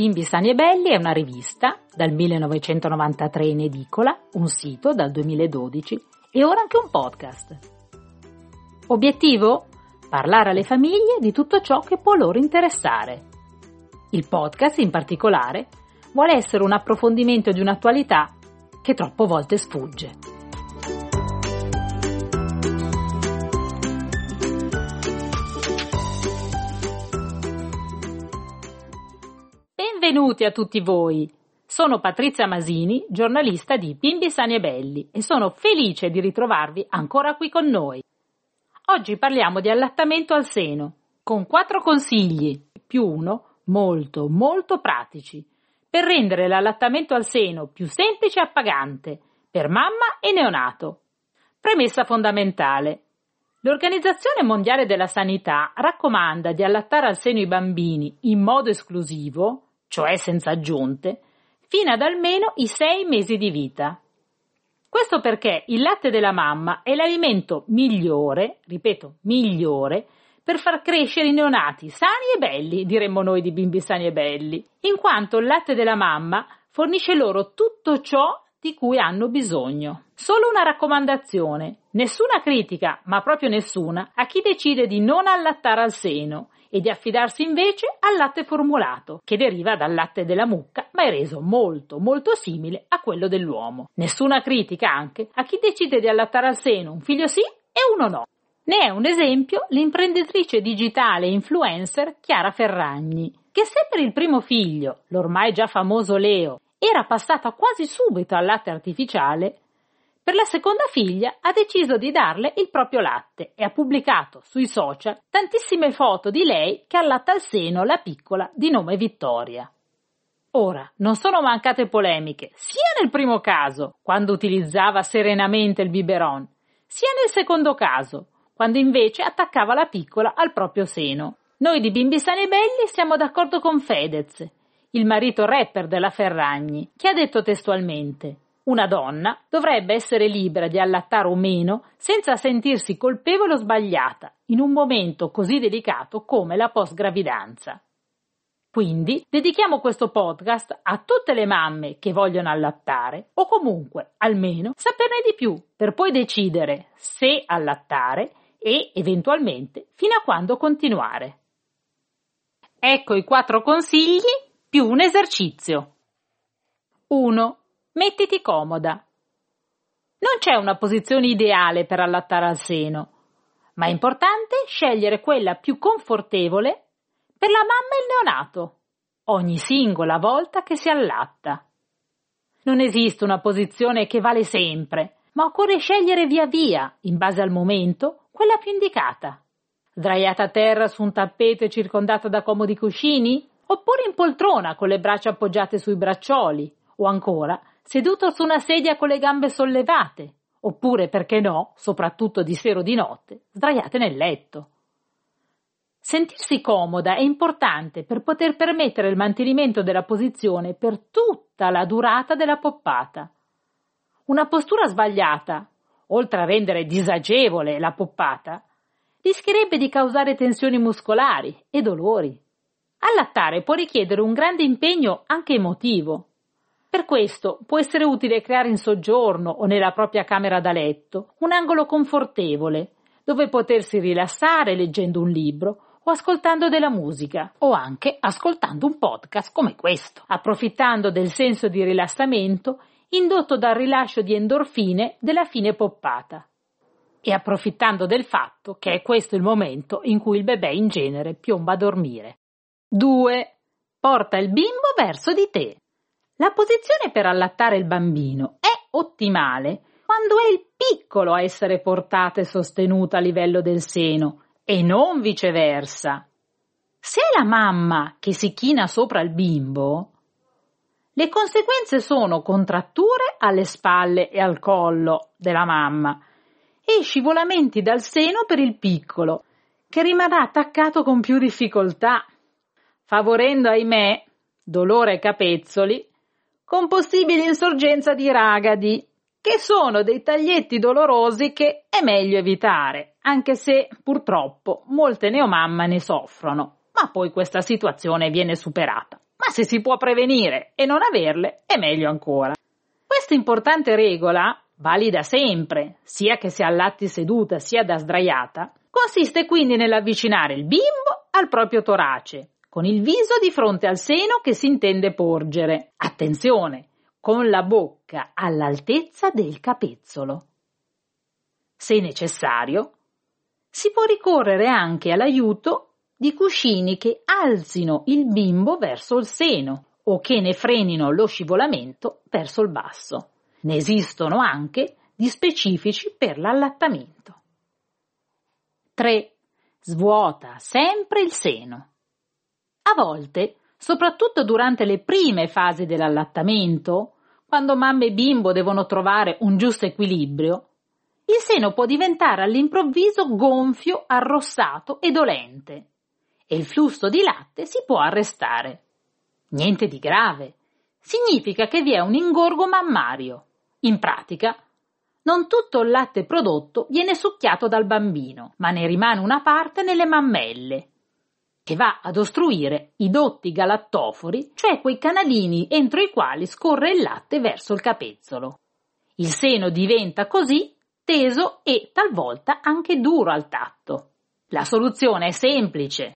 Bimbi Sani e Belli è una rivista dal 1993 in edicola, un sito dal 2012 e ora anche un podcast. Obiettivo? Parlare alle famiglie di tutto ciò che può loro interessare. Il podcast, in particolare, vuole essere un approfondimento di un'attualità che troppe volte sfugge. Benvenuti a tutti voi! Sono Patrizia Masini, giornalista di Bimbi Sani e Belli e sono felice di ritrovarvi ancora qui con noi. Oggi parliamo di allattamento al seno, con quattro consigli, più uno, molto, molto pratici, per rendere l'allattamento al seno più semplice e appagante, per mamma e neonato. Premessa fondamentale. L'Organizzazione Mondiale della Sanità raccomanda di allattare al seno i bambini in modo esclusivo, cioè senza aggiunte, fino ad almeno i sei mesi di vita. Questo perché il latte della mamma è l'alimento migliore, ripeto, migliore, per far crescere i neonati sani e belli, diremmo noi di bimbi sani e belli, in quanto il latte della mamma fornisce loro tutto ciò di cui hanno bisogno. Solo una raccomandazione, nessuna critica, ma proprio nessuna, a chi decide di non allattare al seno e di affidarsi invece al latte formulato, che deriva dal latte della mucca, ma è reso molto, molto simile a quello dell'uomo. Nessuna critica anche a chi decide di allattare al seno un figlio sì e uno no. Ne è un esempio l'imprenditrice digitale e influencer Chiara Ferragni, che se per il primo figlio, l'ormai già famoso Leo, era passata quasi subito al latte artificiale, per la seconda figlia ha deciso di darle il proprio latte e ha pubblicato sui social tantissime foto di lei che allatta al seno la piccola di nome Vittoria. Ora, non sono mancate polemiche, sia nel primo caso, quando utilizzava serenamente il biberon, sia nel secondo caso, quando invece attaccava la piccola al proprio seno. Noi di Bimbi Sani e Belli siamo d'accordo con Fedez, il marito rapper della Ferragni, che ha detto testualmente una donna dovrebbe essere libera di allattare o meno senza sentirsi colpevole o sbagliata in un momento così delicato come la post-gravidanza. Quindi dedichiamo questo podcast a tutte le mamme che vogliono allattare o comunque almeno saperne di più per poi decidere se allattare e eventualmente fino a quando continuare. Ecco i quattro consigli più un esercizio. 1. Mettiti comoda. Non c'è una posizione ideale per allattare al seno, ma è importante scegliere quella più confortevole per la mamma e il neonato, ogni singola volta che si allatta. Non esiste una posizione che vale sempre, ma occorre scegliere via via, in base al momento, quella più indicata. Sdraiata a terra su un tappeto e circondata da comodi cuscini? Oppure in poltrona con le braccia appoggiate sui braccioli? O ancora seduto su una sedia con le gambe sollevate, oppure, perché no, soprattutto di sera o di notte, sdraiate nel letto. Sentirsi comoda è importante per poter permettere il mantenimento della posizione per tutta la durata della poppata. Una postura sbagliata, oltre a rendere disagevole la poppata, rischierebbe di causare tensioni muscolari e dolori. Allattare può richiedere un grande impegno anche emotivo, per questo può essere utile creare in soggiorno o nella propria camera da letto un angolo confortevole dove potersi rilassare leggendo un libro o ascoltando della musica o anche ascoltando un podcast come questo, approfittando del senso di rilassamento indotto dal rilascio di endorfine della fine poppata e approfittando del fatto che è questo il momento in cui il bebè in genere piomba a dormire. 2. Porta il bimbo verso di te. La posizione per allattare il bambino è ottimale quando è il piccolo a essere portato e sostenuto a livello del seno e non viceversa. Se è la mamma che si china sopra il bimbo, le conseguenze sono contratture alle spalle e al collo della mamma e scivolamenti dal seno per il piccolo, che rimarrà attaccato con più difficoltà, favorendo, ahimè, dolore ai capezzoli con possibile insorgenza di ragadi, che sono dei taglietti dolorosi che è meglio evitare, anche se purtroppo molte neomamma ne soffrono, ma poi questa situazione viene superata. Ma se si può prevenire e non averle, è meglio ancora. Questa importante regola, valida sempre, sia che si allatti seduta sia da sdraiata, consiste quindi nell'avvicinare il bimbo al proprio torace, con il viso di fronte al seno che si intende porgere. Attenzione, con la bocca all'altezza del capezzolo. Se necessario, si può ricorrere anche all'aiuto di cuscini che alzino il bimbo verso il seno o che ne frenino lo scivolamento verso il basso. Ne esistono anche di specifici per l'allattamento. 3. Svuota sempre il seno. A volte soprattutto durante le prime fasi dell'allattamento, quando mamma e bimbo devono trovare un giusto equilibrio, il seno può diventare all'improvviso gonfio, arrossato e dolente e il flusso di latte si può arrestare. Niente di grave. Significa che vi è un ingorgo mammario. In pratica, non tutto il latte prodotto viene succhiato dal bambino, ma ne rimane una parte nelle mammelle che va ad ostruire i dotti galattofori, cioè quei canalini entro i quali scorre il latte verso il capezzolo. Il seno diventa così teso e talvolta anche duro al tatto. La soluzione è semplice.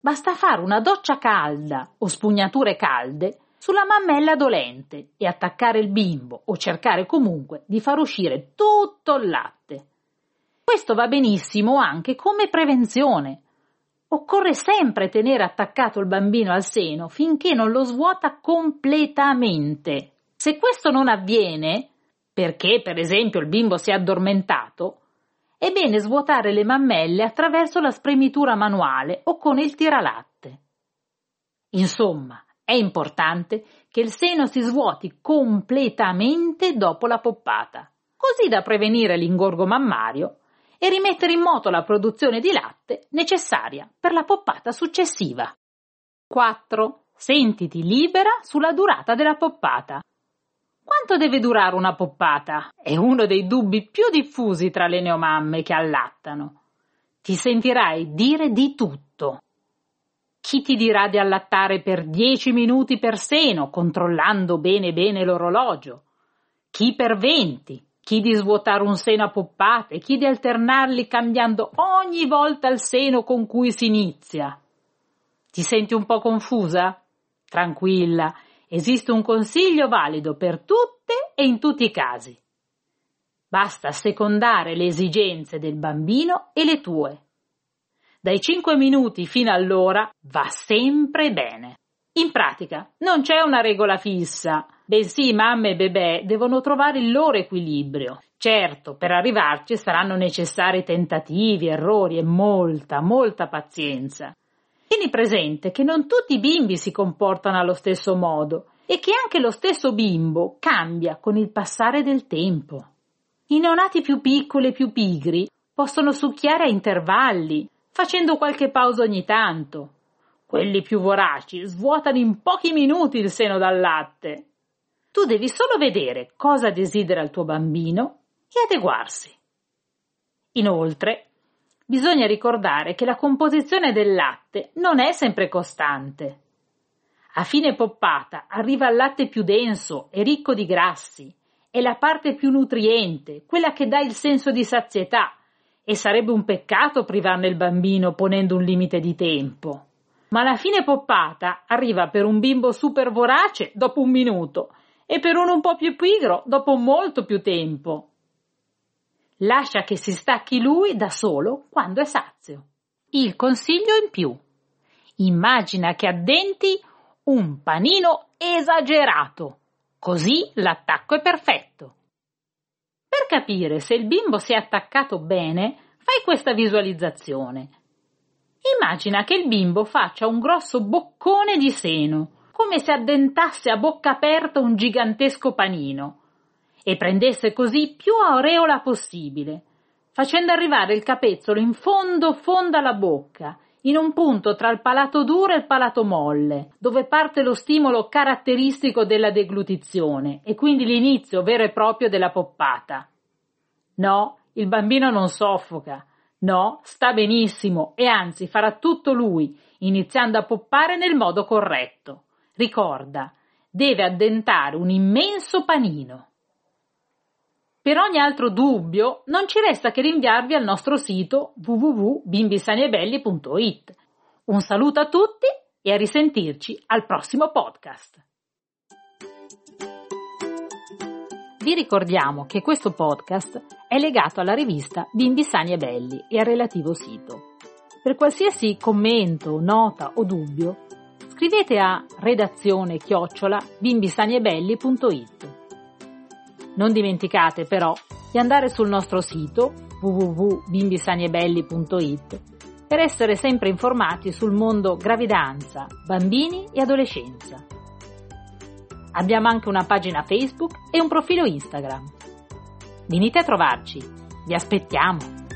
Basta fare una doccia calda o spugnature calde sulla mammella dolente e attaccare il bimbo o cercare comunque di far uscire tutto il latte. Questo va benissimo anche come prevenzione, Occorre sempre tenere attaccato il bambino al seno finché non lo svuota completamente. Se questo non avviene, perché per esempio il bimbo si è addormentato, è bene svuotare le mammelle attraverso la spremitura manuale o con il tiralatte. Insomma, è importante che il seno si svuoti completamente dopo la poppata, così da prevenire l'ingorgo mammario e rimettere in moto la produzione di latte necessaria per la poppata successiva. 4. Sentiti libera sulla durata della poppata. Quanto deve durare una poppata? È uno dei dubbi più diffusi tra le neomamme che allattano. Ti sentirai dire di tutto. Chi ti dirà di allattare per 10 minuti per seno, controllando bene bene l'orologio? Chi per 20? Chi di svuotare un seno a poppate, chi di alternarli cambiando ogni volta il seno con cui si inizia. Ti senti un po' confusa? Tranquilla, esiste un consiglio valido per tutte e in tutti i casi. Basta secondare le esigenze del bambino e le tue. Dai 5 minuti fino all'ora va sempre bene. In pratica non c'è una regola fissa, bensì mamma e bebè devono trovare il loro equilibrio. Certo, per arrivarci saranno necessari tentativi, errori e molta, molta pazienza. Tieni presente che non tutti i bimbi si comportano allo stesso modo e che anche lo stesso bimbo cambia con il passare del tempo. I neonati più piccoli e più pigri possono succhiare a intervalli, facendo qualche pausa ogni tanto. Quelli più voraci svuotano in pochi minuti il seno dal latte tu devi solo vedere cosa desidera il tuo bambino e adeguarsi. Inoltre, bisogna ricordare che la composizione del latte non è sempre costante. A fine poppata arriva il latte più denso e ricco di grassi, è la parte più nutriente, quella che dà il senso di sazietà, e sarebbe un peccato privarne il bambino ponendo un limite di tempo. Ma la fine poppata arriva per un bimbo super vorace dopo un minuto e per uno un po' più pigro dopo molto più tempo. Lascia che si stacchi lui da solo quando è sazio. Il consiglio in più. Immagina che addenti un panino esagerato, così l'attacco è perfetto. Per capire se il bimbo si è attaccato bene, fai questa visualizzazione. Immagina che il bimbo faccia un grosso boccone di seno come se addentasse a bocca aperta un gigantesco panino e prendesse così più aureola possibile, facendo arrivare il capezzolo in fondo fondo alla bocca in un punto tra il palato duro e il palato molle, dove parte lo stimolo caratteristico della deglutizione e quindi l'inizio vero e proprio della poppata. No, il bambino non soffoca. No, sta benissimo e anzi farà tutto lui, iniziando a poppare nel modo corretto. Ricorda, deve addentare un immenso panino. Per ogni altro dubbio non ci resta che rinviarvi al nostro sito www.bimbisaniebelli.it. Un saluto a tutti e a risentirci al prossimo podcast. Vi ricordiamo che questo podcast è legato alla rivista Bimbi Sani e Belli e al relativo sito. Per qualsiasi commento, nota o dubbio, scrivete a redazione chiocciola bimbisaniebelli.it. Non dimenticate però di andare sul nostro sito www.bimbisaniebelli.it per essere sempre informati sul mondo gravidanza, bambini e adolescenza. Abbiamo anche una pagina Facebook e un profilo Instagram. Venite a trovarci, vi aspettiamo!